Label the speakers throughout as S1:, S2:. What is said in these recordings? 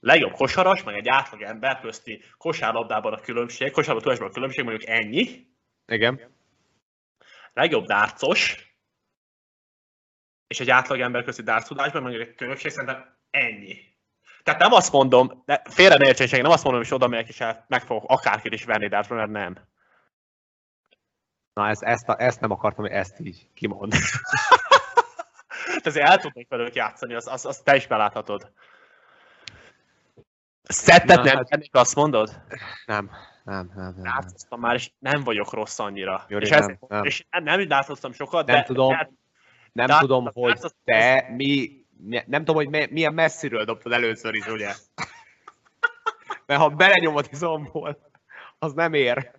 S1: legjobb kosaras, meg egy átlag ember közti kosárlabdában a különbség, kosárlabda tudásban a különbség mondjuk ennyi.
S2: Igen.
S1: Legjobb dárcos, és egy átlag ember közti dárcudásban mondjuk egy különbség szerintem ennyi. Tehát nem azt mondom, de félre ne értsék, nem azt mondom, hogy oda megyek és meg fogok akárkit is venni dárcról, mert nem.
S2: Na, ezt, ezt, ezt nem akartam, hogy ezt így kimond.
S1: azért el tudnék velük játszani, azt az, az te is beláthatod. Szettet nem hát... azt mondod?
S2: Nem, nem, nem. nem,
S1: Látszottam már, és nem vagyok rossz annyira.
S2: Jori,
S1: és,
S2: nem,
S1: ez,
S2: nem.
S1: és nem, nem látszottam sokat,
S2: nem
S1: de...
S2: Tudom,
S1: de,
S2: nem de, tudom, de, hogy te mi, nem tudom, hogy milyen messziről dobtad először is, ugye? Mert ha belenyomod izomból, az nem ér.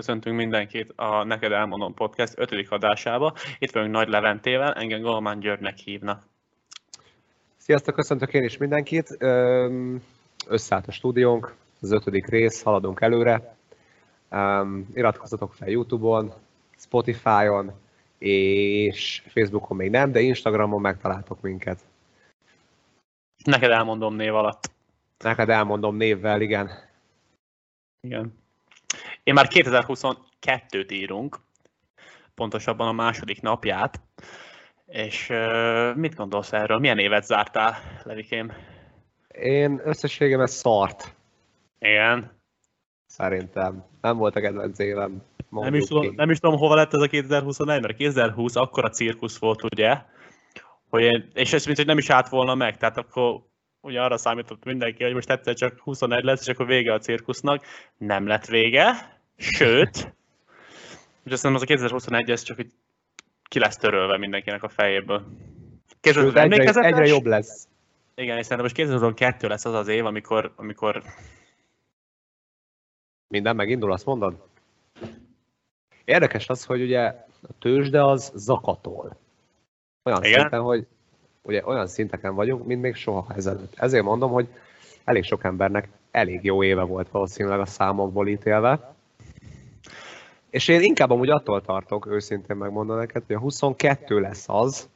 S1: Köszöntünk mindenkit a Neked Elmondom Podcast 5. adásába. Itt vagyunk Nagy Leventével, engem Galmán Györgynek hívnak.
S2: Sziasztok, köszöntök én is mindenkit. Összeállt a stúdiónk, az ötödik rész, haladunk előre. Iratkozzatok fel YouTube-on, Spotify-on, és Facebookon még nem, de Instagramon megtaláltok minket.
S1: Neked elmondom név alatt.
S2: Neked elmondom névvel, igen.
S1: Igen. Én már 2022-t írunk, pontosabban a második napját, és mit gondolsz erről? Milyen évet zártál, Levikém?
S2: Én összességében szart.
S1: Igen.
S2: Szerintem. Nem volt a kedvenc évem.
S1: Nem is, tudom, nem is tudom, hova lett ez a 2021, mert 2020 akkor a cirkusz volt, ugye? Hogy én, és ez mint, hogy nem is állt volna meg, tehát akkor ugye arra számított mindenki, hogy most egyszer csak 21 lesz, és akkor vége a cirkusznak. Nem lett vége, sőt, és azt az a 2021 ez csak hogy ki lesz törölve mindenkinek a fejéből.
S2: Sőt, egyre, egyre jobb lesz.
S1: Igen, és szerintem most 2022 lesz az az év, amikor, amikor...
S2: Minden megindul, azt mondod? Érdekes az, hogy ugye a tőzsde az zakatol. Olyan Igen? szinten, hogy ugye olyan szinteken vagyunk, mint még soha ezelőtt. Ezért mondom, hogy elég sok embernek elég jó éve volt valószínűleg a számokból ítélve. És én inkább amúgy attól tartok, őszintén megmondom neked, hogy a 22 lesz az,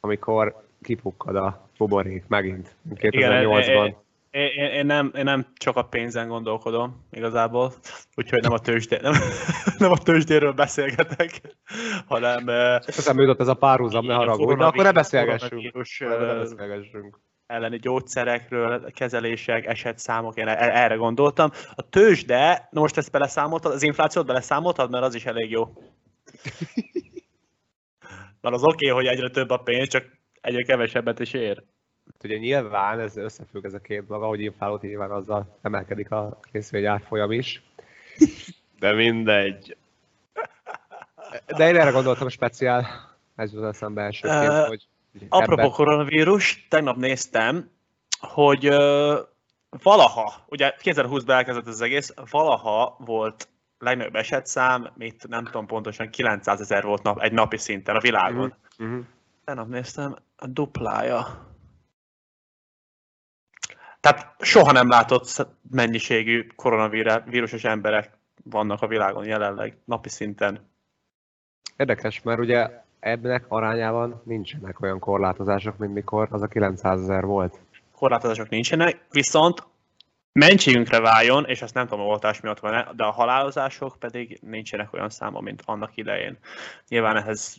S2: amikor kipukkad a buborék megint 2008-ban.
S1: Én, én, én, nem, én nem csak a pénzen gondolkodom igazából, úgyhogy nem a, tőzsdé, nem, nem a tőzsdéről beszélgetek, hanem...
S2: Csak jutott ez a párhuzam, ne haragudj, de akkor ne beszélgessünk. Ne beszélgessünk
S1: elleni gyógyszerekről, kezelések, esetszámok, én e- erre gondoltam. A tőzsde, na most ezt beleszámoltad, az inflációt beleszámoltad, mert az is elég jó. Mert az oké, okay, hogy egyre több a pénz, csak egyre kevesebbet is ér.
S2: Hát ugye nyilván ez összefügg ez a két dolog, ahogy inflálódott, nyilván azzal emelkedik a részvény árfolyam is. De mindegy. De én erre gondoltam speciál, ez az eszembe elsőként, uh, hogy
S1: Apropó koronavírus, tegnap néztem, hogy uh, valaha, ugye 2020-ban elkezdett az egész, valaha volt legnagyobb esetszám, mit nem tudom pontosan, 900 ezer volt nap, egy napi szinten a világon. Uh-huh. Tegnap néztem, a duplája. Tehát soha nem látott mennyiségű koronavírusos emberek vannak a világon jelenleg, napi szinten.
S2: Érdekes, mert ugye ebnek arányában nincsenek olyan korlátozások, mint mikor az a 900 ezer volt.
S1: Korlátozások nincsenek, viszont mentségünkre váljon, és ezt nem tudom, a oltás miatt van de a halálozások pedig nincsenek olyan száma, mint annak idején. Nyilván ehhez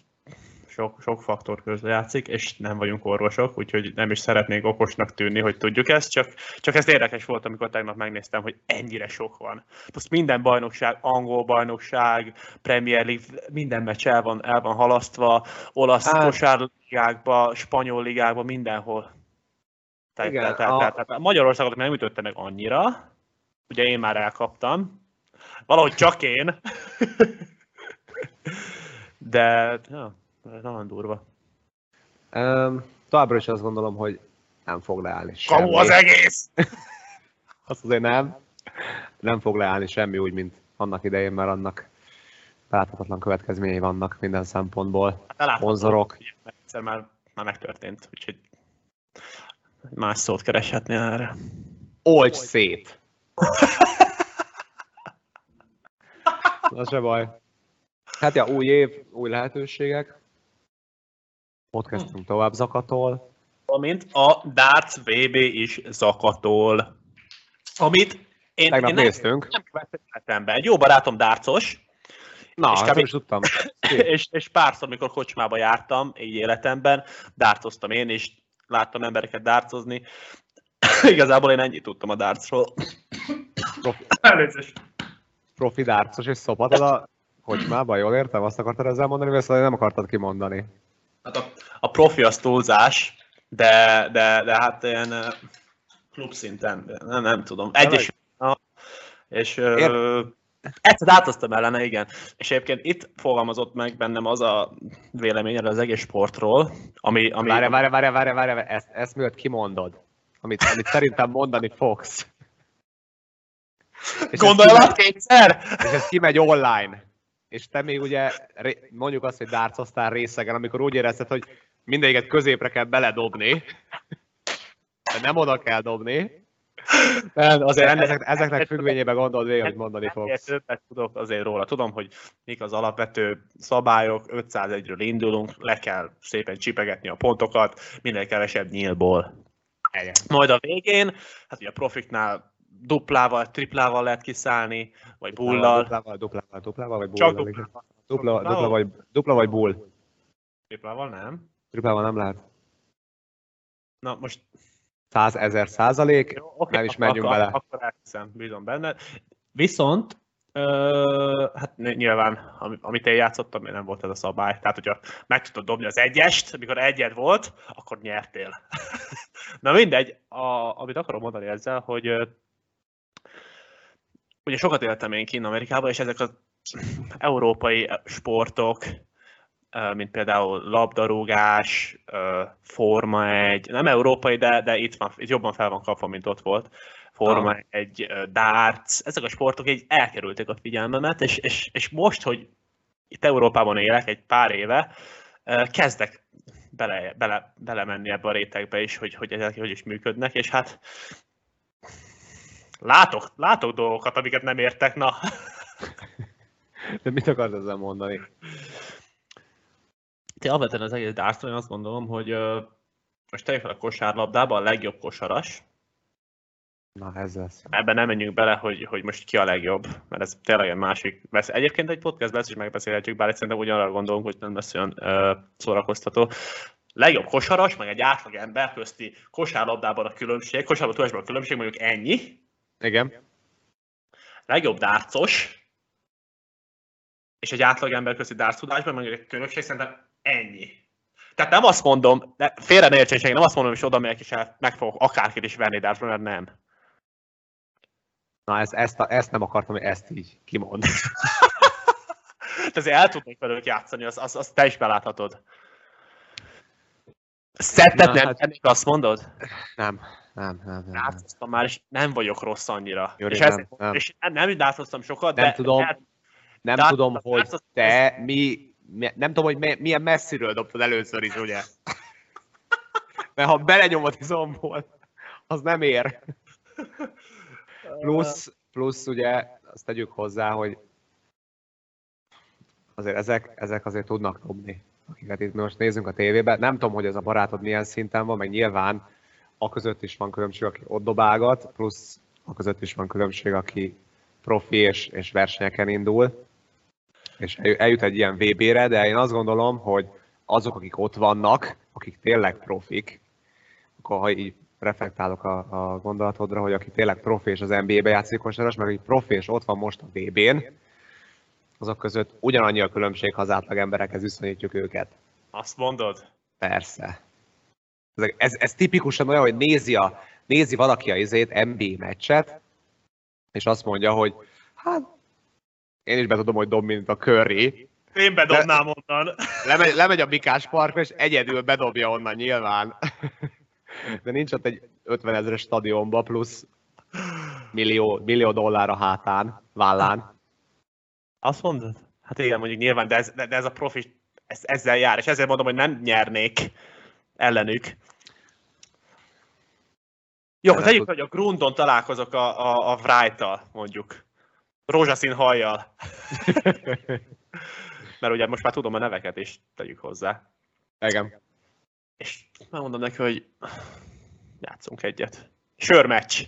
S1: sok, sok faktor játszik, és nem vagyunk orvosok, úgyhogy nem is szeretnék okosnak tűnni, hogy tudjuk ezt, csak, csak ez érdekes volt, amikor tegnap megnéztem, hogy ennyire sok van. Most minden bajnokság, angol bajnokság, Premier League, minden meccs el van, el van halasztva, olasz hát, kosárligákba, spanyol ligákba, mindenhol. Tehát, igen, tehát, a... tehát, tehát Magyarországot nem ütötte meg annyira, ugye én már elkaptam, valahogy csak én, de ja, nagyon durva.
S2: Um, továbbra is azt gondolom, hogy nem fog leállni
S1: semmi. Kamu az egész!
S2: azt azért nem. Nem fog leállni semmi úgy, mint annak idején, mert annak láthatatlan következményei vannak minden szempontból.
S1: Hát
S2: Vonzorok.
S1: Egyszer már, már megtörtént, úgyhogy más szót kereshetnél erre.
S2: Olcs szét! Na se baj. Hát ja, új év, új lehetőségek. Kezdtünk tovább zakatol.
S1: Amint a Darts VB is zakatol. Amit én,
S2: Tegnap
S1: én nem,
S2: néztünk.
S1: nem követtem életemben. Egy jó barátom dárcos,
S2: Na,
S1: és
S2: ezt
S1: kb-
S2: nem is tudtam.
S1: és, és párszor, mikor kocsmába jártam, így életemben, dárcoztam én is, láttam embereket dárcozni. Igazából én ennyit tudtam a dárcról.
S2: Profi, profi dárcos és szopatod a kocsmába, jól értem? Azt akartad ezzel mondani, vagy ezt nem akartad kimondani?
S1: Hát a, a profi az túlzás, de, de, de hát ilyen uh, klub szinten, nem, nem tudom. Egyes, és uh, egyszer átoztam ellene, igen. És egyébként itt fogalmazott meg bennem az a véleményed az egész sportról, ami... ami
S2: Várj, várj, várj, várj, várj, ezt, ezt miért kimondod? Amit, amit szerintem mondani fogsz. És
S1: át kétszer!
S2: És ez kimegy online. És te még ugye, mondjuk azt, hogy dárcoztál részegen, amikor úgy érezted, hogy mindegyiket középre kell beledobni, de nem oda kell dobni.
S1: Nem,
S2: Azért ezek, ezeknek függvényében gondold végig, hogy mondani fogsz.
S1: többet tudok azért róla. Tudom, hogy mik az alapvető szabályok, 501-ről indulunk, le kell szépen csipegetni a pontokat, minél kevesebb nyílból.
S2: Igen.
S1: Majd a végén, hát ugye a profiknál duplával, triplával lehet kiszállni, vagy bullal.
S2: Duplával, duplával, duplával, vagy
S1: Csak
S2: bullal. igen.
S1: duplával.
S2: Dupla, dupla, vagy, dupla vagy bull.
S1: Triplával nem.
S2: Triplával nem lehet.
S1: Na most
S2: 100 ezer százalék,
S1: Jó, oké,
S2: nem is megyünk
S1: akkor,
S2: bele.
S1: Akkor elhiszem, bízom benne. Viszont, ö, hát ny- nyilván, ami- amit én játszottam, nem volt ez a szabály. Tehát, hogyha meg tudod dobni az egyest, amikor egyed volt, akkor nyertél. Na mindegy, a, amit akarom mondani ezzel, hogy ugye sokat éltem én kint Amerikában, és ezek az európai sportok, mint például labdarúgás, Forma 1, nem európai, de, de itt, van, itt jobban fel van kapva, mint ott volt. Forma. 1, ö, darts, ezek a sportok így elkerülték a figyelmemet, és, és, és most, hogy itt Európában élek egy pár éve, kezdek bele, bele, belemenni ebbe a rétegbe is, hogy, hogy ezek hogy is működnek, és hát látok, látok dolgokat, amiket nem értek, na.
S2: De mit akarsz ezzel mondani?
S1: Te alapvetően az egész dartson én azt gondolom, hogy most tegyük fel a kosárlabdába a legjobb kosaras.
S2: Na, ez lesz.
S1: Ebben nem menjünk bele, hogy, hogy most ki a legjobb, mert ez tényleg egy másik. Besz... Egyébként egy podcast lesz is megbeszélhetjük, bár szerintem ugyanarra gondolunk, hogy nem lesz olyan ö, szórakoztató. Legjobb kosaras, meg egy átlag ember közti kosárlabdában a különbség, kosárlabdában a különbség mondjuk ennyi.
S2: Igen.
S1: Legjobb dárcos, és egy átlag ember közti dárcudásban mondjuk egy különbség szerintem ennyi. Tehát nem azt mondom, de félre ne értsék, nem azt mondom, hogy oda megyek és meg fogok akárkit is venni dárcban, mert nem.
S2: Na, ezt, ezt, a, ezt nem akartam, hogy ezt így kimond.
S1: Tehát azért el tudnék velük játszani, azt az, az te is beláthatod. Szettet
S2: Na,
S1: nem
S2: hát-
S1: tennék, azt mondod?
S2: Nem, nem, nem, nem. nem.
S1: Már, és nem vagyok rossz annyira.
S2: Gyuri,
S1: és,
S2: nem,
S1: ezért-
S2: nem.
S1: és nem, nem játszottam sokat,
S2: Nem
S1: de,
S2: tudom.
S1: de
S2: Nem tudom, hogy te mi, nem tudom, hogy mi, milyen messziről dobtad először is, ugye? Mert ha belenyomod izomból, az nem ér. Plusz, plusz ugye, azt tegyük hozzá, hogy azért ezek, ezek azért tudnak dobni, akiket itt most nézünk a tévében. Nem tudom, hogy ez a barátod milyen szinten van, meg nyilván a között is van különbség, aki ott dobálgat, plusz a között is van különbség, aki profi és, és versenyeken indul, és el- eljut egy ilyen VB-re, de én azt gondolom, hogy azok, akik ott vannak, akik tényleg profik, akkor ha így reflektálok a, a gondolatodra, hogy aki tényleg profi és az NBA-be játszik kosaras, meg aki profi és ott van most a VB-n, azok között ugyanannyi a különbség, ha az átlag emberekhez viszonyítjuk őket.
S1: azt mondod.
S2: Persze. Ez, ez, ez tipikusan olyan, hogy nézi, a, nézi valaki a izét, NBA meccset, és azt mondja, hogy hát én is be tudom, hogy dob, mint a Curry.
S1: Én bedobnám onnan.
S2: Lemegy, lemegy a Bikás parkra, és egyedül bedobja onnan nyilván. De nincs ott egy 50 ezeres stadionba, plusz millió, millió dollár a hátán, vállán.
S1: Azt mondod? Hát igen, mondjuk nyilván, de ez, de ez a profi ez, ezzel jár, és ezért mondom, hogy nem nyernék ellenük. Jó, hát tegyük, hogy a Grundon találkozok a, a, a Wright-tal, mondjuk. Rózsaszín hajjal. Mert ugye most már tudom a neveket is, tegyük hozzá.
S2: Igen.
S1: És megmondom neki, hogy játszunk egyet. Sörmeccs.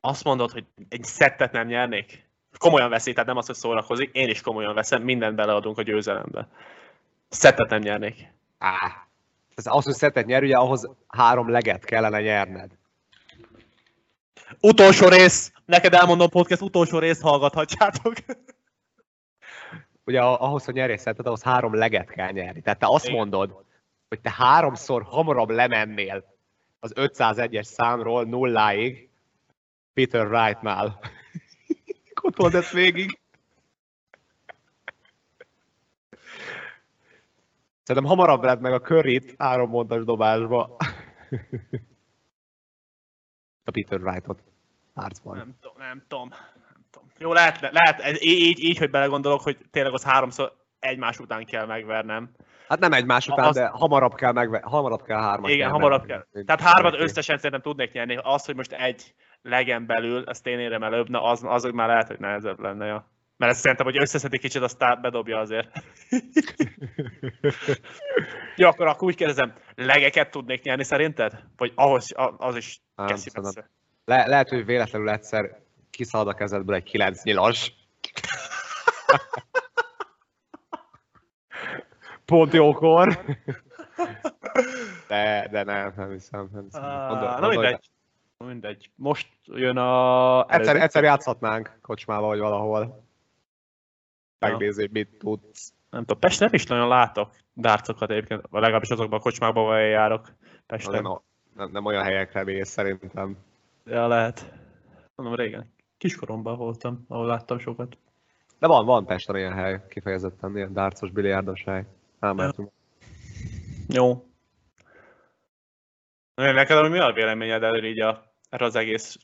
S1: Azt mondod, hogy egy szettet nem nyernék? Komolyan veszi, tehát nem az, hogy szórakozik, én is komolyan veszem, mindent beleadunk a győzelembe. Szettet nem nyernék.
S2: Á, ez az, hogy szettet nyer, ugye ahhoz három leget kellene nyerned.
S1: Utolsó rész, neked elmondom podcast, utolsó részt hallgathatjátok.
S2: Ugye ahhoz, hogy nyerjél szettet, ahhoz három leget kell nyerni. Tehát te azt mondod, hogy te háromszor hamarabb lemennél az 501-es számról nulláig Peter Wright-nál. Ott ezt végig. Szerintem hamarabb lett meg a curry három mondas dobásba. a Peter Wright-ot harcban.
S1: Nem, tudom, nem tudom. Nem tudom. Jó, lehet, lehet ez, így, így, hogy belegondolok, hogy tényleg az háromszor egymás után kell megvernem.
S2: Hát nem egymás után, az... de hamarabb kell, megve... hamarabb kell hármat.
S1: Igen, kell hamarabb kell. Tehát hármat összesen szerintem tudnék nyerni. Az, hogy most egy legen belül, ezt én érem előbb, na az, az már lehet, hogy nehezebb lenne. Ja. Mert ezt szerintem, hogy összeszedik kicsit, aztán bedobja azért. Jó, akkor, akkor úgy kérdezem, legeket tudnék nyerni szerinted? Vagy ahhoz az is keszi
S2: Le, lehet, hogy véletlenül egyszer kiszalad a kezedből egy 9 nyilas. Pont jókor. De, de nem, nem hiszem. Nem hiszem.
S1: Gondol, na mindegy. Mindegy. Most jön a...
S2: Egyszer, egyszer játszhatnánk kocsmába, vagy valahol. Megnézni, hogy mit tudsz.
S1: Nem tudom, Pesten nem is nagyon látok dárcokat egyébként, legalábbis azokban a kocsmákban, ahol járok Pesten.
S2: Nem, nem, nem olyan helyekre mész szerintem.
S1: Ja, lehet. Mondom, régen. Kiskoromban voltam, ahol láttam sokat.
S2: De van, van Pesten ilyen hely, kifejezetten ilyen dárcos, biliárdos hely. Elmentünk.
S1: Jó. Neked mi a véleményed elő így a, erre az egész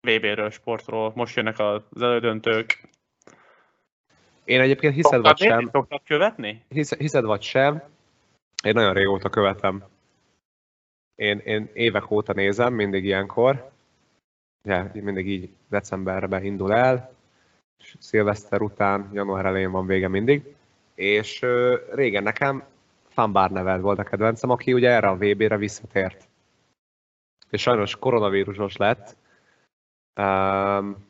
S1: VB-ről, sportról? Most jönnek az elődöntők.
S2: Én egyébként hiszed vagy sem.
S1: Szoktak követni?
S2: Hisz, hiszed vagy sem. Én nagyon régóta követem. Én, én évek óta nézem, mindig ilyenkor. Ja, mindig így decemberben indul el. Szilveszter után, január elején van vége mindig és régen nekem Fan neved volt a kedvencem, aki ugye erre a VB-re visszatért. És sajnos koronavírusos lett. Um,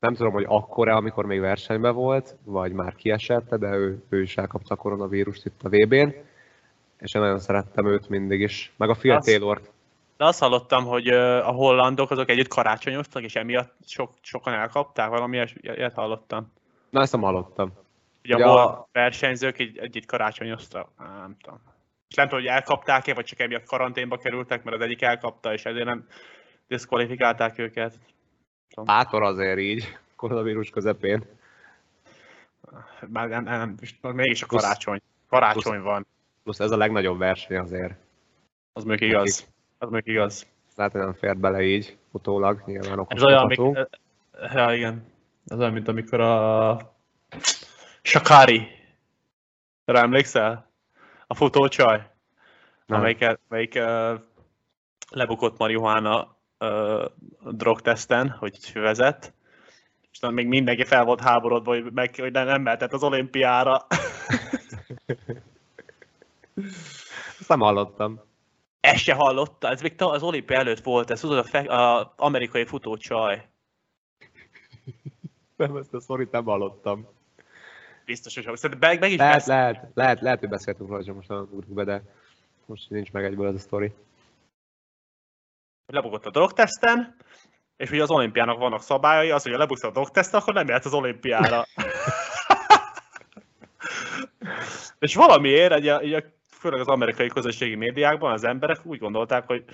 S2: nem tudom, hogy akkor-e, amikor még versenyben volt, vagy már kiesett, de ő, ő is elkapta a koronavírust itt a VB-n, és én nagyon szerettem őt mindig is, meg a Phil taylor -t.
S1: De azt hallottam, hogy a hollandok azok együtt karácsonyoztak, és emiatt sok, sokan elkapták, valami ilyet hallottam.
S2: Na, ezt nem hallottam.
S1: Ugye ja. a versenyzők egy, egy karácsonyozta, nem tudom. És nem tudom, hogy elkapták-e, vagy csak emiatt karanténba kerültek, mert az egyik elkapta, és ezért nem diszkvalifikálták őket.
S2: Bátor azért így, koronavírus közepén.
S1: Már nem, nem, nem mégis a karácsony. Karácsony plusz, van.
S2: Plusz ez a legnagyobb verseny azért.
S1: Az még igaz. Az még igaz.
S2: Lehet, hogy nem fért bele így, utólag, nyilván
S1: Ez olyan, amik, ja, igen. Ez olyan, mint amikor a Sakari. Rá emlékszel? A futócsaj? Nem. Amelyik, amelyik uh, lebukott marihuána drogteszten, hogy vezet, és még mindenki fel volt háborodva, hogy, meg, hogy nem, nem mehetett az olimpiára.
S2: Ezt nem hallottam.
S1: Ezt se hallotta, ez még az olimpia előtt volt, ez tudod, a, fe, a amerikai futócsaj.
S2: Nem, ezt a szorít nem hallottam
S1: biztos, hogy szerintem meg, meg is
S2: lehet, beszél. lehet, lehet, lehet, hogy beszéltünk róla, most a be, de most nincs meg egyből ez a sztori.
S1: Lebukott a drogteszten, és ugye az olimpiának vannak szabályai, az, hogy a lebuksz a drogteszten, akkor nem jöhet az olimpiára. és valamiért, egy, egy, főleg az amerikai közösségi médiákban az emberek úgy gondolták, hogy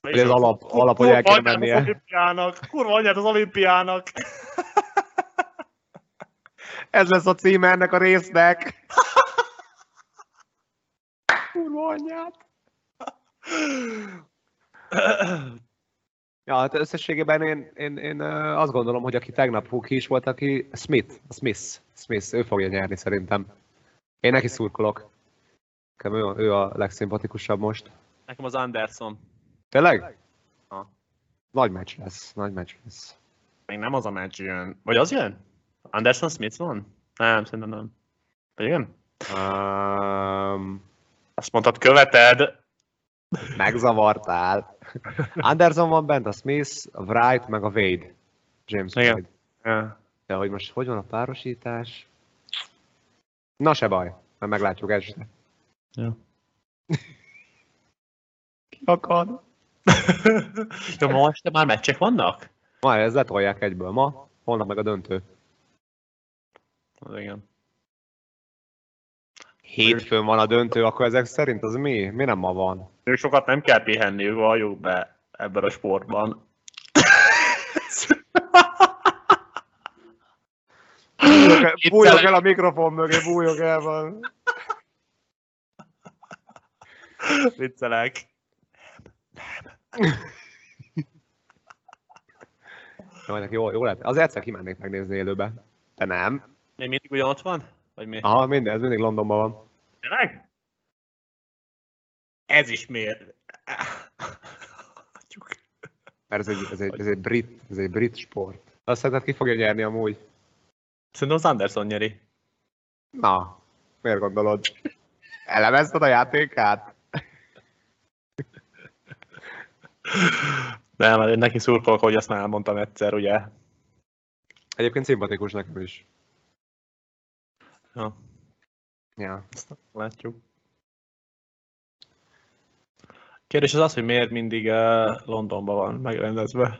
S2: ez alap, alap, hogy el kell mennie.
S1: Az olimpiának, kurva anyát az olimpiának.
S2: Ez lesz a címe ennek a résznek. Kurva anyját. Ja, hát összességében én, én, én azt gondolom, hogy aki tegnap Huki is volt, aki Smith, Smith, Smith, ő fogja nyerni szerintem. Én neki szurkolok. Nekem ő, ő a legszimpatikusabb most.
S1: Nekem az Anderson.
S2: Tényleg? Ha. Nagy meccs lesz, nagy meccs lesz.
S1: Még nem az a meccs jön. Vagy az jön? Anderson Smith van? Nem, szerintem nem. Vagy igen? Um, Azt mondtad, követed.
S2: Megzavartál. Anderson van bent, a Smith, a Wright, meg a Wade. James Igen. Wade. Ja. De hogy most hogy van a párosítás? Na se baj, mert meglátjuk este.
S1: Ja. Kiakad. ja, ma este már meccsek vannak?
S2: Ma ez letolják egyből. Ma, holnap meg a döntő.
S1: Az igen.
S2: Hétfőn van a döntő, akkor ezek szerint az mi? Mi nem ma van?
S1: Ők sokat nem kell pihenni, valljuk be ebben a sportban.
S2: bújok el a mikrofon mögé, bújok el van.
S1: Viccelek.
S2: Jó, ennek jó, jó lett. Az egyszer kimennék megnézni élőbe. De nem.
S1: Még mindig ugyanott van? Vagy mi?
S2: Aha, minden, ez mindig Londonban van.
S1: Tényleg? Ez is miért?
S2: Mert ez egy, ez, egy, ez, egy brit, ez egy brit sport. Azt szerinted ki fogja nyerni amúgy?
S1: Szerintem az Anderson nyeri.
S2: Na, miért gondolod? Elemezted a játékát?
S1: Nem, mert neki szurkolok, hogy azt már elmondtam egyszer, ugye?
S2: Egyébként szimpatikus nekem is.
S1: Ja.
S2: Ja.
S1: Ezt látjuk. Kérdés az az, hogy miért mindig uh, Londonban van megrendezve.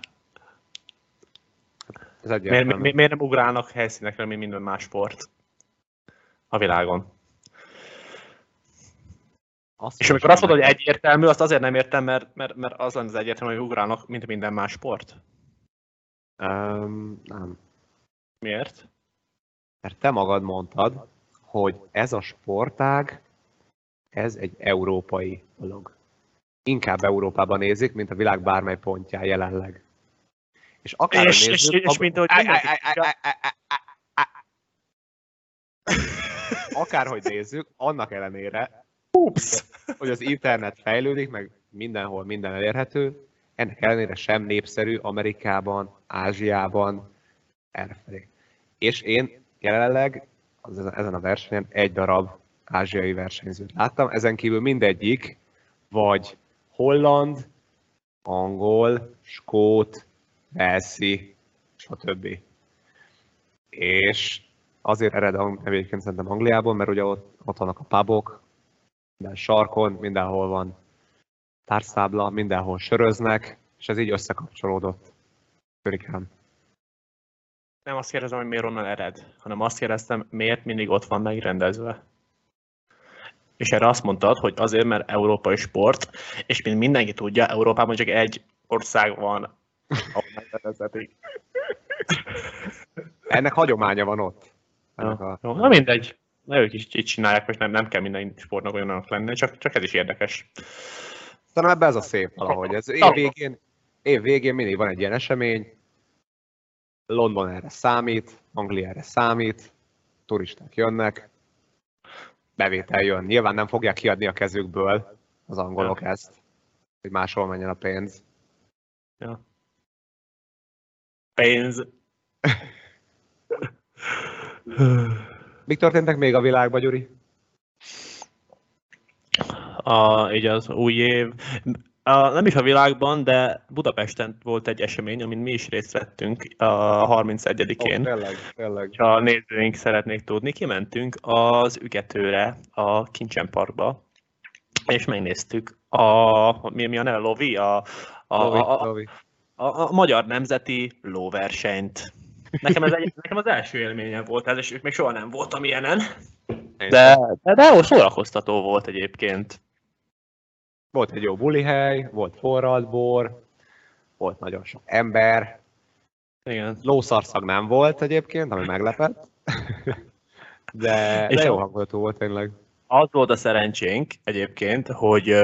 S1: Ez miért, mi, miért nem ugrálnak helyszínekre, mint minden más sport a világon? Azt és amikor azt mondod, hogy egyértelmű, azt azért nem értem, mert, mert, mert az lenne az egyértelmű, hogy ugrálnak, mint minden más sport.
S2: Um, nem.
S1: Miért?
S2: Mert te magad mondtad, hogy ez a sportág, ez egy európai dolog. Inkább Európában nézik, mint a világ bármely pontján jelenleg.
S1: És akár és, nézzük, és, és, mint ahogy
S2: akárhogy nézzük, annak ellenére,
S1: Ups.
S2: hogy az internet fejlődik, meg mindenhol minden elérhető, ennek ellenére sem népszerű Amerikában, Ázsiában, errefelé. És én jelenleg az, ezen a versenyen egy darab ázsiai versenyzőt láttam, ezen kívül mindegyik vagy holland, angol, skót, velszi, stb. És azért ered egyébként szerintem Angliából, mert ugye ott, ott vannak a pubok, minden sarkon, mindenhol van társzábla, mindenhol söröznek, és ez így összekapcsolódott. Körikám.
S1: Nem azt kérdezem, hogy miért onnan ered, hanem azt kérdeztem, miért mindig ott van megrendezve. És erre azt mondtad, hogy azért, mert európai sport, és mint mindenki tudja, Európában csak egy ország van, ahol.
S2: Ennek hagyománya van ott.
S1: Ennek a... Jó, na mindegy. Na, ők is így csinálják, most nem, nem kell minden sportnak olyanok lenni, csak, csak ez is érdekes.
S2: Szerintem ebben ez a szép valahogy. Ez év végén, év végén mindig van egy ilyen esemény, London erre számít, Anglia erre számít, turisták jönnek, bevétel jön. Nyilván nem fogják kiadni a kezükből az angolok ja. ezt, hogy máshol menjen a pénz.
S1: Ja. Pénz.
S2: Mik történtek még a világban, Gyuri?
S1: A, így az új év a, nem is a világban, de Budapesten volt egy esemény, amin mi is részt vettünk a 31-én. Oh,
S2: tényleg, tényleg.
S1: Ha a nézőink szeretnék tudni, kimentünk az Ügetőre, a Kincsen Parkba, és megnéztük a, mi, mi a neve, Lovi? A, a, Lovi, a, a, Lovi. A, a, a magyar nemzeti lóversenyt. Nekem, ez egy, nekem az első élményem volt ez, és még soha nem voltam ilyenen. De, de, de szórakoztató volt egyébként.
S2: Volt egy jó bulihely, volt forralt bor, volt nagyon sok ember.
S1: Igen.
S2: Lószarszag nem volt egyébként, ami meglepett. de, és de jó hangulatú volt tényleg.
S1: Az volt a szerencsénk egyébként, hogy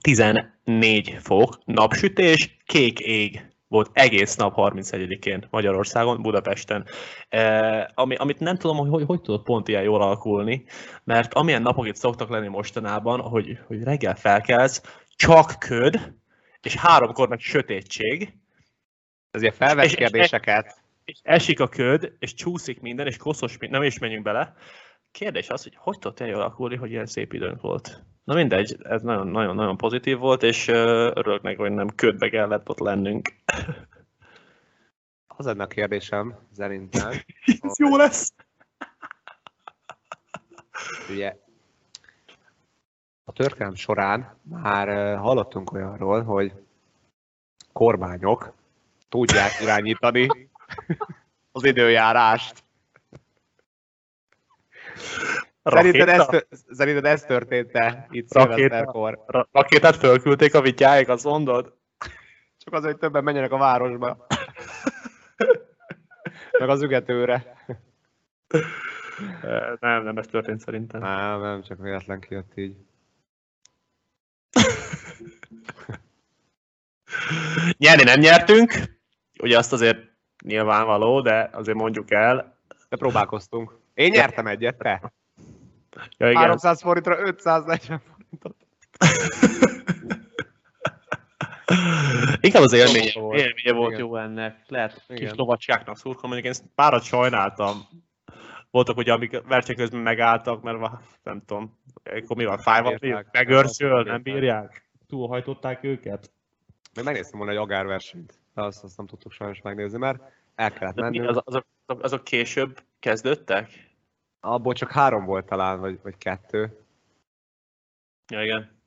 S1: 14 fok, napsütés, kék ég volt egész nap 31-én Magyarországon, Budapesten. E, ami, amit nem tudom, hogy, hogy hogy tudott pont ilyen jól alakulni, mert amilyen napok itt szoktak lenni mostanában, hogy, hogy reggel felkelsz, csak köd, és háromkor meg sötétség.
S2: Ez ilyen felvett
S1: És- és-
S2: kérdéseket.
S1: és esik a köd, és csúszik minden, és koszos, nem is menjünk bele. Kérdés az, hogy hogy tudott jól alakulni, hogy ilyen szép időnk volt. Na mindegy, ez nagyon-nagyon pozitív volt, és örülök neki, hogy nem ködbe kellett ott lennünk.
S2: Az lenne a kérdésem, szerintem.
S1: Ez jó lesz!
S2: Ugye a történelem során már hallottunk olyanról, hogy kormányok tudják irányítani az időjárást. Szerinted ez, szerinted ez történt-e itt
S1: Rakéta.
S2: szilveszterkor?
S1: Ra- rakétát fölküldték a vityáig, azt mondod?
S2: Csak az, hogy többen menjenek a városba. Meg az ügetőre.
S1: Ö, Nem, nem ez történt szerintem.
S2: Nem, nem, csak véletlen kijött így.
S1: Nyerni nem nyertünk, ugye azt azért nyilvánvaló, de azért mondjuk el.
S2: De próbálkoztunk. Én nyertem egyet, te.
S1: Ja, igen.
S2: 300 forintra 540 forintot.
S1: Inkább az élménye,
S2: Volt.
S1: élménye volt
S2: Igen.
S1: jó ennek. Lehet kis
S2: Igen.
S1: lovacskáknak szurkolom, mondjuk én párat sajnáltam. Voltak ugye, amik verseny közben megálltak, mert nem tudom, akkor mi van, fáj van,
S2: bírták.
S1: megőrszöl,
S2: Nem
S1: bírják? Túlhajtották őket?
S2: Még megnéztem volna egy agárversenyt, de azt, azt nem tudtuk sajnos megnézni, mert el kellett mennünk.
S1: az, azok, azok később kezdődtek?
S2: Abból csak három volt talán, vagy, vagy kettő.
S1: Ja, igen.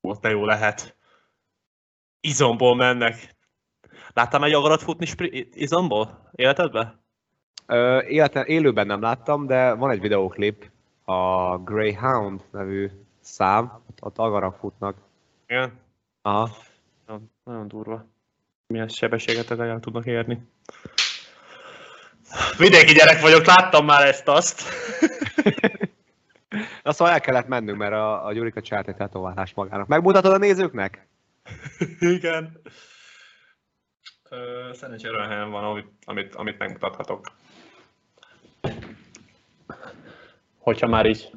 S1: Ott de jó lehet. Izomból mennek. Láttál egy agarat futni izomból? Életedbe?
S2: Ö, élete, élőben nem láttam, de van egy videóklip, a Greyhound nevű szám, ott, agarak futnak.
S1: Igen.
S2: Aha.
S1: Nagyon, nagyon durva. Milyen sebességet el tudnak érni. Vidéki gyerek vagyok, láttam már ezt-azt.
S2: Na szóval el kellett mennünk, mert a, a Gyurika csinált egy tetoválást magának. Megmutatod a nézőknek?
S1: Igen. Ö, Szerencsére olyan helyen van, amit, amit, amit megmutathatok. Hogyha már így.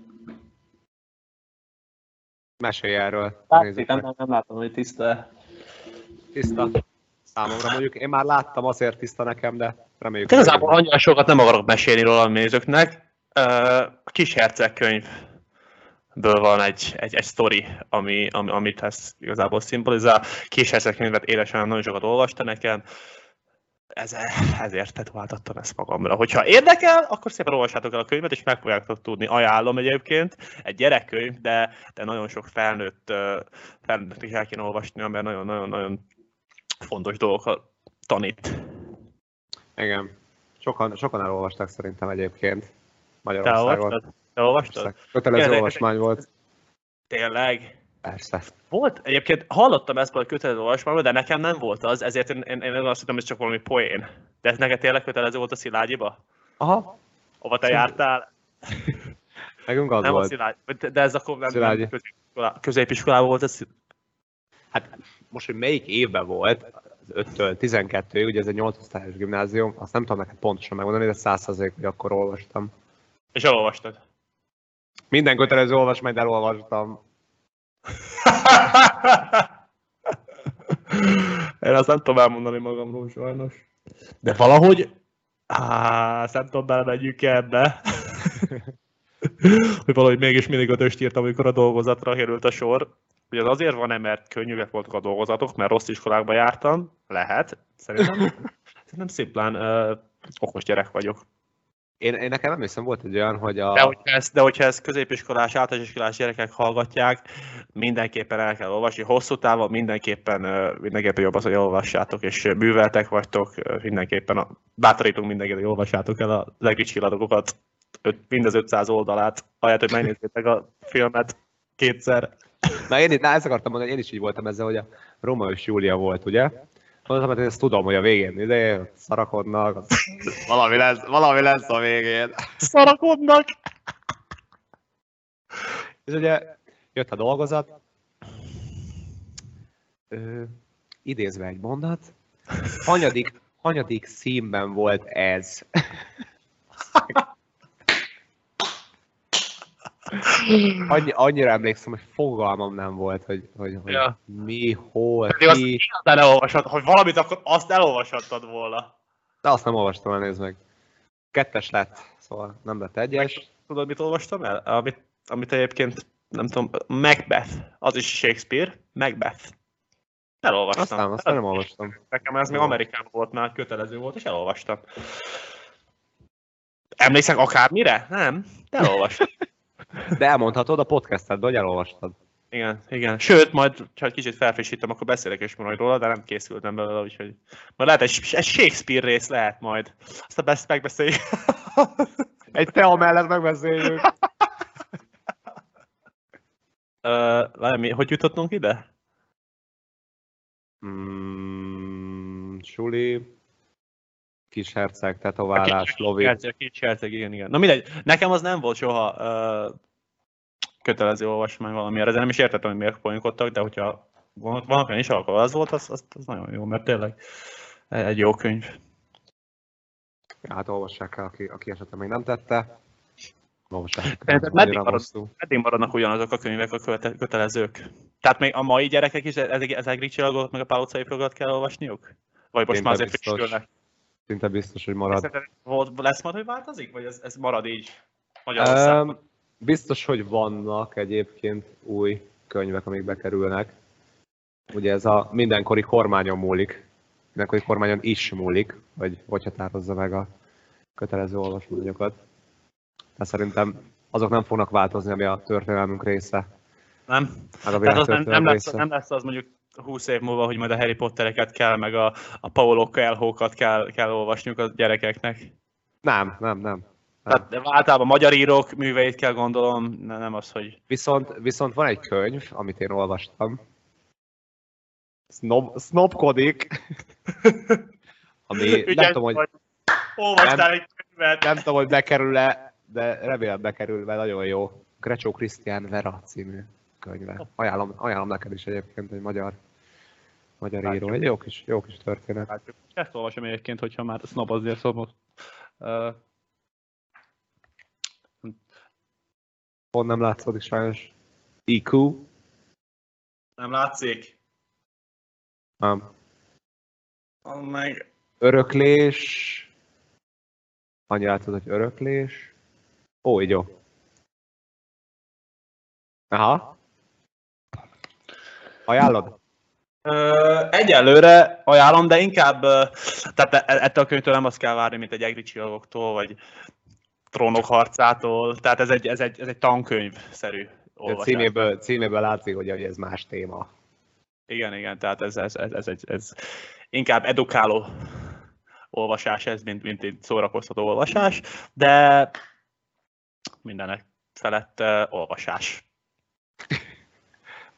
S2: Mesélj erről. nézőknek.
S1: nem, nem látom, hogy tiszta.
S2: Tiszta. Számomra mondjuk, én már láttam, azért tiszta nekem, de reméljük.
S1: Igazából annyira sokat nem akarok mesélni róla a nézőknek. A kis herceg könyvből van egy, egy, egy sztori, ami, ami, amit ez igazából szimbolizál. Kis herceg könyvet élesen nagyon sokat olvasta nekem. Ez, ezért tetováltattam ezt magamra. Hogyha érdekel, akkor szépen olvassátok el a könyvet, és meg fogjátok tudni. Ajánlom egyébként. Egy gyerekkönyv, de, de nagyon sok felnőtt, felnőtt is el kéne olvasni, mert nagyon-nagyon-nagyon fontos dolgokat tanít.
S2: Igen. Sokan, sokan elolvasták szerintem egyébként
S1: Te
S2: Magyarországon.
S1: olvastad? Te olvastad?
S2: Kötelező
S1: Igen,
S2: olvasmány volt.
S1: Tényleg?
S2: Persze.
S1: Volt, egyébként hallottam ezt a kötelező olvasmányból, de nekem nem volt az, ezért én, én, én azt hittem, hogy csak valami poén. De ez neked tényleg kötelező volt a Szilágyiba?
S2: Aha,
S1: Hova te
S2: Szerintem-
S1: jártál?
S2: nekünk az
S1: nem a
S2: volt.
S1: Szilágy, de- ez akkor nem,
S2: Szilágyi.
S1: nem középiskolában volt ez.
S2: Hát most, hogy melyik évben volt, az 5-től 12 ugye ez egy 8 osztályos gimnázium, azt nem tudom neked pontosan megmondani, de 100% hogy akkor olvastam.
S1: És elolvastad.
S2: Minden kötelező olvasmányt elolvastam.
S1: Én azt nem tudom elmondani magamról sajnos. De valahogy, á, azt nem tudom, belemegyünk ebbe. hogy valahogy mégis mindig ötöst írtam, amikor a dolgozatra került a sor. Ugye az azért van-e, mert könnyűek voltak a dolgozatok, mert rossz iskolákba jártam? Lehet, szerintem. Szerintem szimplán ö, okos gyerek vagyok.
S2: Én, én nekem nem hiszem, volt egy olyan, hogy a...
S1: De hogyha ezt, de hogyha ezt középiskolás, általános iskolás gyerekek hallgatják, mindenképpen el kell olvasni. Hosszú távon mindenképpen, mindenképpen jobb az, hogy olvassátok, és műveltek vagytok, mindenképpen a, bátorítunk mindenkit, hogy olvassátok el a csillagokat, öt, mindez 500 oldalát, ahelyett, hogy megnézzétek a filmet kétszer.
S2: Na én, na, ezt akartam mondani, hogy én is így voltam ezzel, hogy a Róma és Júlia volt, ugye? Mondtam, hogy ezt tudom, hogy a végén ide szarakodnak, valami lesz, valami lesz a végén.
S1: Szarakodnak!
S2: És ugye jött a dolgozat, ö, idézve egy mondat, hanyadik, hanyadik színben volt ez? Annyi, annyira emlékszem, hogy fogalmam nem volt, hogy, hogy, hogy
S1: Ja.
S2: mi, hol,
S1: Pedig azt
S2: ki.
S1: igazán elolvasod, hogy valamit akkor azt elolvashattad volna.
S2: De azt nem olvastam el, nézd meg. Kettes lett, szóval nem lett egyes.
S1: Tudod, mit olvastam el? Amit, amit egyébként, nem tudom, Macbeth, az is Shakespeare, Macbeth. Elolvastam.
S2: Aztán, aztán nem olvastam.
S1: Nekem ez még Amerikában volt már, kötelező volt, és elolvastam. Emlékszek akármire? Nem, de elolvastam.
S2: De elmondhatod a podcastedben, hogy elolvastad.
S1: Igen, igen. Sőt, majd csak egy kicsit felfrissítem, akkor beszélek is majd róla, de nem készültem belőle, úgyhogy majd lehet egy, egy Shakespeare rész lehet majd. Aztán ezt megbeszéljük.
S2: Egy tea mellett megbeszéljük.
S1: uh, valami, hogy jutottunk ide?
S2: Mm, suli, kis herceg, tetoválás, lovi.
S1: Herceg, kis herceg, igen, igen. Na mindegy, nekem az nem volt soha uh, kötelező olvasmány valamiért, ezzel nem is értettem, hogy miért poénkodtak, de hogyha van- olyan is, akkor az volt, az, az, az nagyon jó, mert tényleg egy jó könyv.
S2: Hát olvassák el, aki, aki esetleg még nem tette. Olvassák.
S1: Tehát meddig marad?
S2: hosszú.
S1: Eddig maradnak ugyanazok a könyvek a köte- kötelezők. Tehát még a mai gyerekek is ezek, ezek Ricsilagot, meg a pálocai fogat kell olvasniuk? Vagy most
S2: Szinte
S1: már azért frissülnek?
S2: Szinte biztos, hogy marad.
S1: Szerinted Volt, lesz majd, hogy változik? Vagy ez, ez marad így? Magyarországon?
S2: Um, biztos, hogy vannak egyébként új könyvek, amik bekerülnek. Ugye ez a mindenkori kormányon múlik. Mindenkori kormányon is múlik, hogy hogy határozza meg a kötelező olvasmányokat. Tehát szerintem azok nem fognak változni, ami a történelmünk része.
S1: nem?
S2: Meg a
S1: Tehát
S2: világ
S1: az nem, nem, lesz, nem lesz az mondjuk 20 év múlva, hogy majd a Harry Pottereket kell, meg a, a Paulo Coelho-kat kell, kell olvasniuk a gyerekeknek.
S2: Nem, nem, nem.
S1: Tehát általában magyar írók műveit kell gondolom, ne- nem az, hogy...
S2: Viszont, viszont van egy könyv, amit én olvastam. Snob, snobkodik. Ami nem
S1: Ügyes
S2: tudom, hogy,
S1: vagy. Olvastál
S2: Nem.
S1: egy könyvet.
S2: nem tudom, hogy bekerül-e, de remélem bekerül, mert nagyon jó. Grecsó Krisztián Vera című könyve. Ajánlom, ajánlom neked is egyébként, egy magyar, magyar író.
S1: Látjuk.
S2: Egy jó kis, jó kis történet.
S1: Látjuk. Ezt olvasom egyébként, hogyha már snobozni szomot. Uh,
S2: Pont nem látszódik sajnos. IQ.
S1: nem látszik?
S2: Um,
S1: Oh, meg...
S2: öröklés. Annyi látod, hogy öröklés. Ó, így jó. Aha. Ajánlod?
S1: Egyelőre ajánlom, de inkább, tehát e- ettől a könyvtől nem azt kell várni, mint egy egri csillagoktól, vagy trónok harcától, tehát ez egy, ez egy, ez egy tankönyv-szerű olvasás.
S2: címéből, címéből látszik, hogy ez más téma.
S1: Igen, igen, tehát ez, ez, ez, ez, ez inkább edukáló olvasás ez, mint, mint egy szórakoztató olvasás, de mindenek felett uh, olvasás.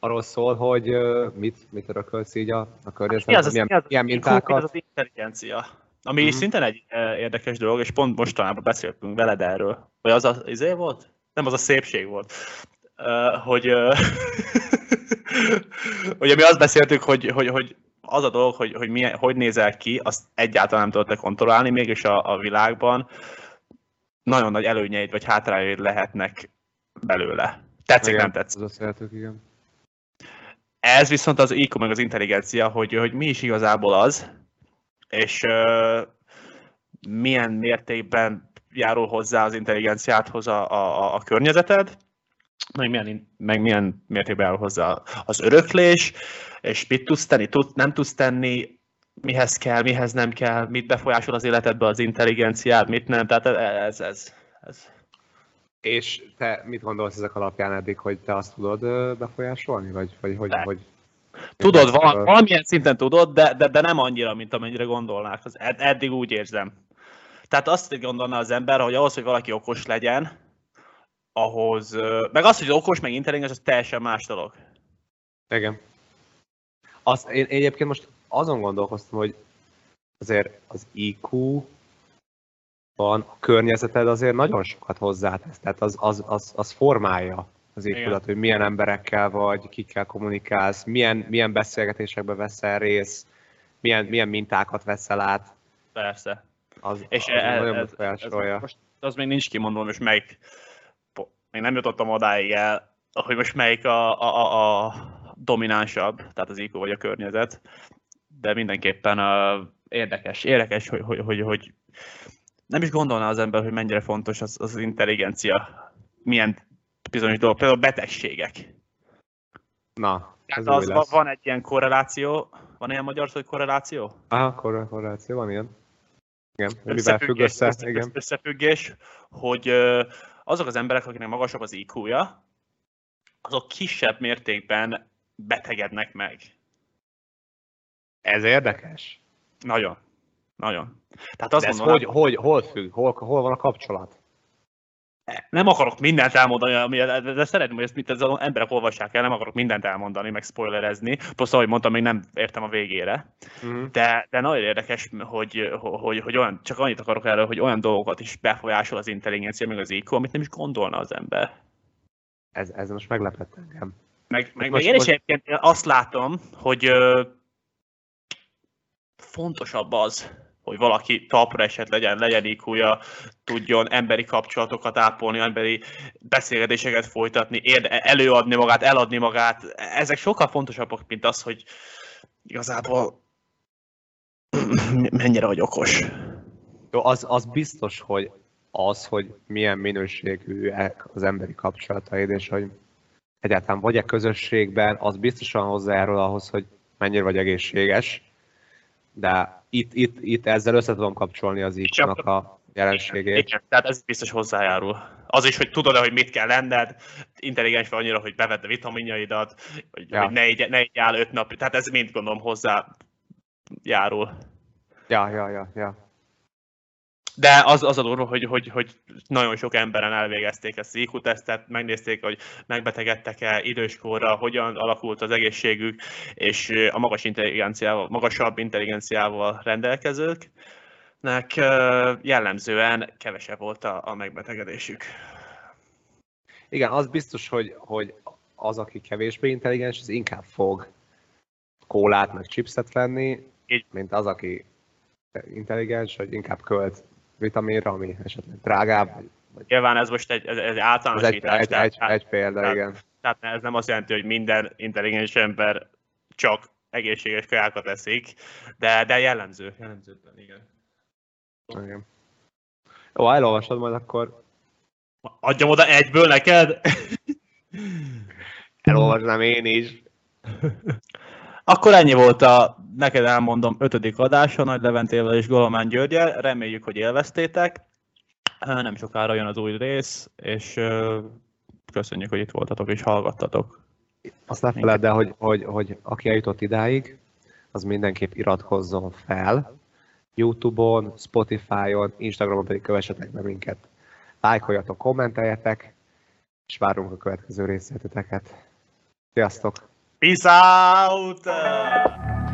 S2: Arról szól, hogy mit, mit örökölsz így a, a
S1: Mi
S2: környezetben,
S1: az, az,
S2: milyen,
S1: mi az,
S2: milyen
S1: mi
S2: mintákat.
S1: az intelligencia? Ami
S2: Mhm.
S1: mm-hmm. szintén egy érdekes dolog, és pont mostanában beszéltünk veled erről. Vagy az az izé volt? Nem, az a szépség volt. Uh, hogy, uh, ugye mi azt beszéltük, hogy, hogy, hogy az a dolog, hogy, hogy milyen, hogy nézel ki, azt egyáltalán nem tudod kontrollálni, mégis a, a világban nagyon nagy előnyeid vagy hátrányaid lehetnek belőle. Tetszik,
S2: Igen,
S1: nem tetszik.
S2: ezt beszéltük, igen.
S1: Ez viszont az IQ meg az intelligencia, hogy, hogy mi is igazából az, és milyen mértékben járul hozzá az intelligenciádhoz a, a, a környezeted, meg milyen, meg milyen mértékben járul hozzá az öröklés, és mit tudsz tenni, tud, nem tudsz tenni, mihez kell, mihez nem kell, mit befolyásol az életedbe az intelligenciád, mit nem, tehát ez, ez, ez.
S2: És te mit gondolsz ezek alapján eddig, hogy te azt tudod befolyásolni? Vagy, vagy hogy,
S1: De.
S2: hogy
S1: Tudod, val- valamilyen szinten tudod, de, de, de nem annyira, mint amennyire gondolnák. Az ed- eddig úgy érzem. Tehát azt gondolná az ember, hogy ahhoz, hogy valaki okos legyen, ahhoz, meg az, hogy okos, meg intelligens, az teljesen más dolog.
S2: Igen. Azt, én, én egyébként most azon gondolkoztam, hogy azért az IQ van, a környezeted azért nagyon sokat hozzátesz, tehát az, az, az, az formálja az iq hogy milyen emberekkel vagy, kikkel kommunikálsz, milyen, milyen beszélgetésekbe veszel részt, milyen, milyen mintákat veszel át.
S1: Persze.
S2: Az,
S1: És
S2: az
S1: ez,
S2: nagyon
S1: ez, ez,
S2: befolyásolja.
S1: most az még nincs kimondva, most melyik, még nem jutottam odáig el, hogy most melyik a, a, a, a dominánsabb, tehát az IQ vagy a környezet, de mindenképpen uh, érdekes, érdekes, hogy, hogy, hogy, hogy nem is gondolná az ember, hogy mennyire fontos az, az intelligencia, milyen bizonyos dolgok, például betegségek.
S2: Na, ez
S1: Tehát az,
S2: lesz.
S1: van egy ilyen korreláció, van ilyen magyar szó, hogy korreláció?
S2: Aha, korre- korreláció, van ilyen. Igen, mivel
S1: Összefüggés,
S2: függ össze,
S1: össze-
S2: igen.
S1: összefüggés, hogy azok az emberek, akiknek magasabb az IQ-ja, azok kisebb mértékben betegednek meg.
S2: Ez érdekes.
S1: Nagyon. Nagyon. Tehát azt
S2: De hogy, hogy, hol függ, hol, hol van a kapcsolat?
S1: nem akarok mindent elmondani, ami, de szeretném, hogy ezt mit az emberek olvassák el, nem akarok mindent elmondani, meg spoilerezni. Plusz, ahogy mondtam, még nem értem a végére.
S2: Uh-huh.
S1: De, de nagyon érdekes, hogy, hogy, hogy olyan, csak annyit akarok erről, hogy olyan dolgokat is befolyásol az intelligencia, meg az IQ, amit nem is gondolna az ember.
S2: Ez, ez most meglepett engem.
S1: Meg, meg,
S2: most-
S1: meg én is egyébként azt látom, hogy ö, fontosabb az, hogy valaki talpra esett legyen, legyen IQ-ja, tudjon emberi kapcsolatokat ápolni, emberi beszélgetéseket folytatni, előadni magát, eladni magát. Ezek sokkal fontosabbak, mint az, hogy igazából mennyire vagy okos.
S2: Jó, az, az biztos, hogy az, hogy milyen minőségűek az emberi kapcsolataid, és hogy egyáltalán vagy-e közösségben, az biztosan hozzájárul ahhoz, hogy mennyire vagy egészséges. De itt, itt, itt ezzel össze tudom kapcsolni az iq a jelenségét.
S1: Igen, tehát ez biztos hozzájárul. Az is, hogy tudod hogy mit kell lenned, intelligens vagy annyira, hogy bevedd a vitaminjaidat, vagy,
S2: Ja.
S1: hogy ne, igy, ne igyál öt nap, tehát ez mind gondolom hozzá járul.
S2: Ja, ja, ja, ja.
S1: De az, az a durva, hogy, hogy, hogy nagyon sok emberen elvégezték ezt az IQ tesztet, megnézték, hogy megbetegedtek-e időskorra, hogyan alakult az egészségük, és a magas intelligenciával, magasabb intelligenciával rendelkezőknek jellemzően kevesebb volt a, a megbetegedésük.
S2: Igen, az biztos, hogy, hogy az, aki kevésbé intelligens, az inkább fog kólát, meg chipset venni,
S1: Így.
S2: mint az, aki intelligens, hogy inkább költ vitaminra, ami esetleg drágább. vagy-
S1: Nyilván ez most egy, ez, ez egy
S2: Ez egy,
S1: általánosítás,
S2: egy, egy,
S1: tehát,
S2: egy példa,
S1: tehát-
S2: igen.
S1: tehát ez nem azt jelenti, hogy minden intelligens ember csak egészséges kajákat eszik, de, de jellemző. Jellemzőben, igen.
S2: igen. Jó, ha elolvasod majd, akkor
S1: Adjam oda egyből neked?
S2: elolvasnám én is.
S1: Akkor ennyi volt a, neked elmondom, ötödik adása Nagy Leventével és Golomán Györgyel. Reméljük, hogy élveztétek. Nem sokára jön az új rész, és köszönjük, hogy itt voltatok és hallgattatok.
S2: Azt ne feledd el, hogy, hogy, hogy aki eljutott idáig, az mindenképp iratkozzon fel. Youtube-on, Spotify-on, Instagramon pedig kövessetek be minket. Lájkoljatok, kommenteljetek, és várunk a következő részleteteket. Sziasztok!
S1: Pensa alta!